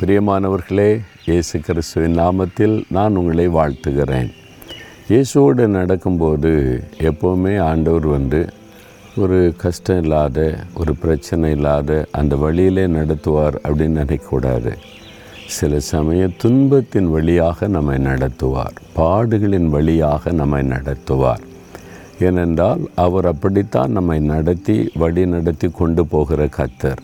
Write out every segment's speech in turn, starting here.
பிரியமானவர்களே இயேசு கிறிஸ்துவின் நாமத்தில் நான் உங்களை வாழ்த்துகிறேன். இயேசுவோடு நடக்கும்போது எப்போவுமே ஆண்டவர் வந்து ஒரு கஷ்டம் இல்லாத ஒரு பிரச்சனை இல்லாத அந்த வழியிலே நடத்துவார் அப்படின்னு நினைக்கக்கூடாது. சில சமயம் துன்பத்தின் வழியாக நம்மை நடத்துவார் பாடுகளின் வழியாக நம்மை நடத்துவார். ஏனென்றால் அவர் அப்படித்தான் நம்மை நடத்தி வழி நடத்தி கொண்டு போகிற கத்தர்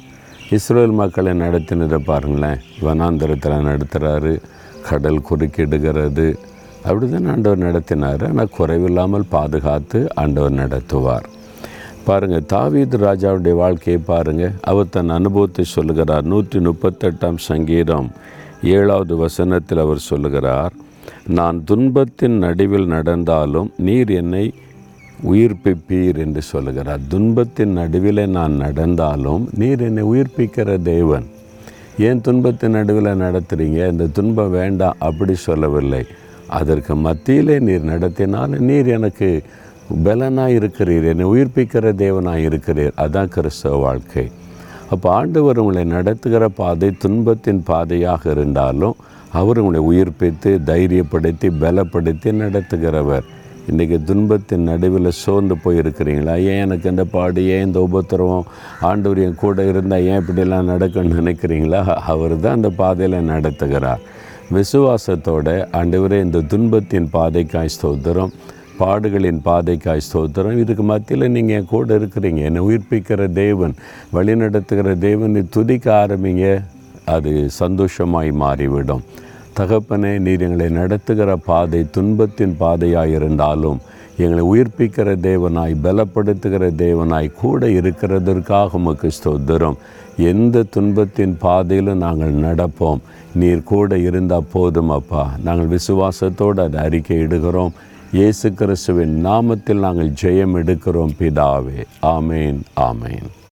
இஸ்ரேல் மக்களை நடத்தினதை பாருங்களேன். வனாந்திரத்தில் நடத்துகிறாரு கடல் குறுக்கிடுகிறது. அப்படி தான் ஆண்டவர் நடத்தினார். ஆனால் குறைவில்லாமல் பாதுகாத்து ஆண்டவர் நடத்துவார். பாருங்கள் தாவீது ராஜாவுடைய வாழ்க்கையை பாருங்கள் அவர் தன் அனுபவத்தை சொல்லுகிறார். நூற்றி முப்பத்தெட்டாம் சங்கீதம் ஏழாவது வசனத்தில் அவர் சொல்லுகிறார் நான் துன்பத்தின் நடுவில் நடந்தாலும் நீர் என்னை உயிர்ப்பிப்பீர் என்று சொல்லுகிறார். துன்பத்தின் நடுவில் நான் நடந்தாலும் நீர் என்னை உயிர்ப்பிக்கிற தேவன். ஏன் துன்பத்தின் நடுவில் நடத்துகிறீங்க இந்த துன்பம் வேண்டாம் அப்படி சொல்லவில்லை. அதற்கு மத்தியிலே நீர் நடத்தினால் நீர் எனக்கு பலனாக இருக்கிறீர். என்னை உயிர்ப்பிக்கிற தேவனாக இருக்கிறீர். அதான் கிறிஸ்தவ வாழ்க்கை. அப்போ ஆண்டவர் உங்களை நடத்துகிற பாதை துன்பத்தின் பாதையாக இருந்தாலும் அவர் உங்களை உயிர்ப்பித்து தைரியப்படுத்தி பலப்படுத்தி நடத்துகிறவர். இன்றைக்கி துன்பத்தின் நடுவில் சோர்ந்து போயிருக்கிறீங்களா? ஏன் எனக்கு இந்த பாடு? ஏன் இந்த உபத்திரவம்? ஆண்டவர் என் கூட இருந்தால் ஏன் இப்படிலாம் நடக்கும்னு நினைக்கிறீங்களா? அவர் தான் அந்த பாதையில் நடத்துகிறார். விசுவாசத்தோடு ஆண்டவரே இந்த துன்பத்தின் பாதைக்காய் ஸ்தோத்திரம் பாடுகளின் பாதைக்காய் ஸ்தோத்திரம். இதுக்கு மத்தியில் நீங்கள் என் கூட இருக்கிறீங்க. என்னை உயிர்ப்பிக்கிற தேவன் வழி நடத்துகிற துதிக்க ஆரம்பிங்க. அது சந்தோஷமாய் மாறிவிடும். தகப்பனே நீர் எங்களை நடத்துகிற பாதை துன்பத்தின் பாதையாக இருந்தாலும் எங்களை உயிர்ப்பிக்கிற தேவனாய் பலப்படுத்துகிற தேவனாய் கூட இருக்கிறதற்காக உமக்கு ஸ்தோத்திரம். எந்த துன்பத்தின் பாதையிலும் நாங்கள் நடப்போம். நீர் கூட இருந்தால் போதும் அப்பா. நாங்கள் விசுவாசத்தோடு அதை அறிக்கை இடுகிறோம். இயேசு கிறிஸ்துவின் நாமத்தில் நாங்கள் ஜெயம் எடுக்கிறோம் பிதாவே. ஆமேன் ஆமேன்.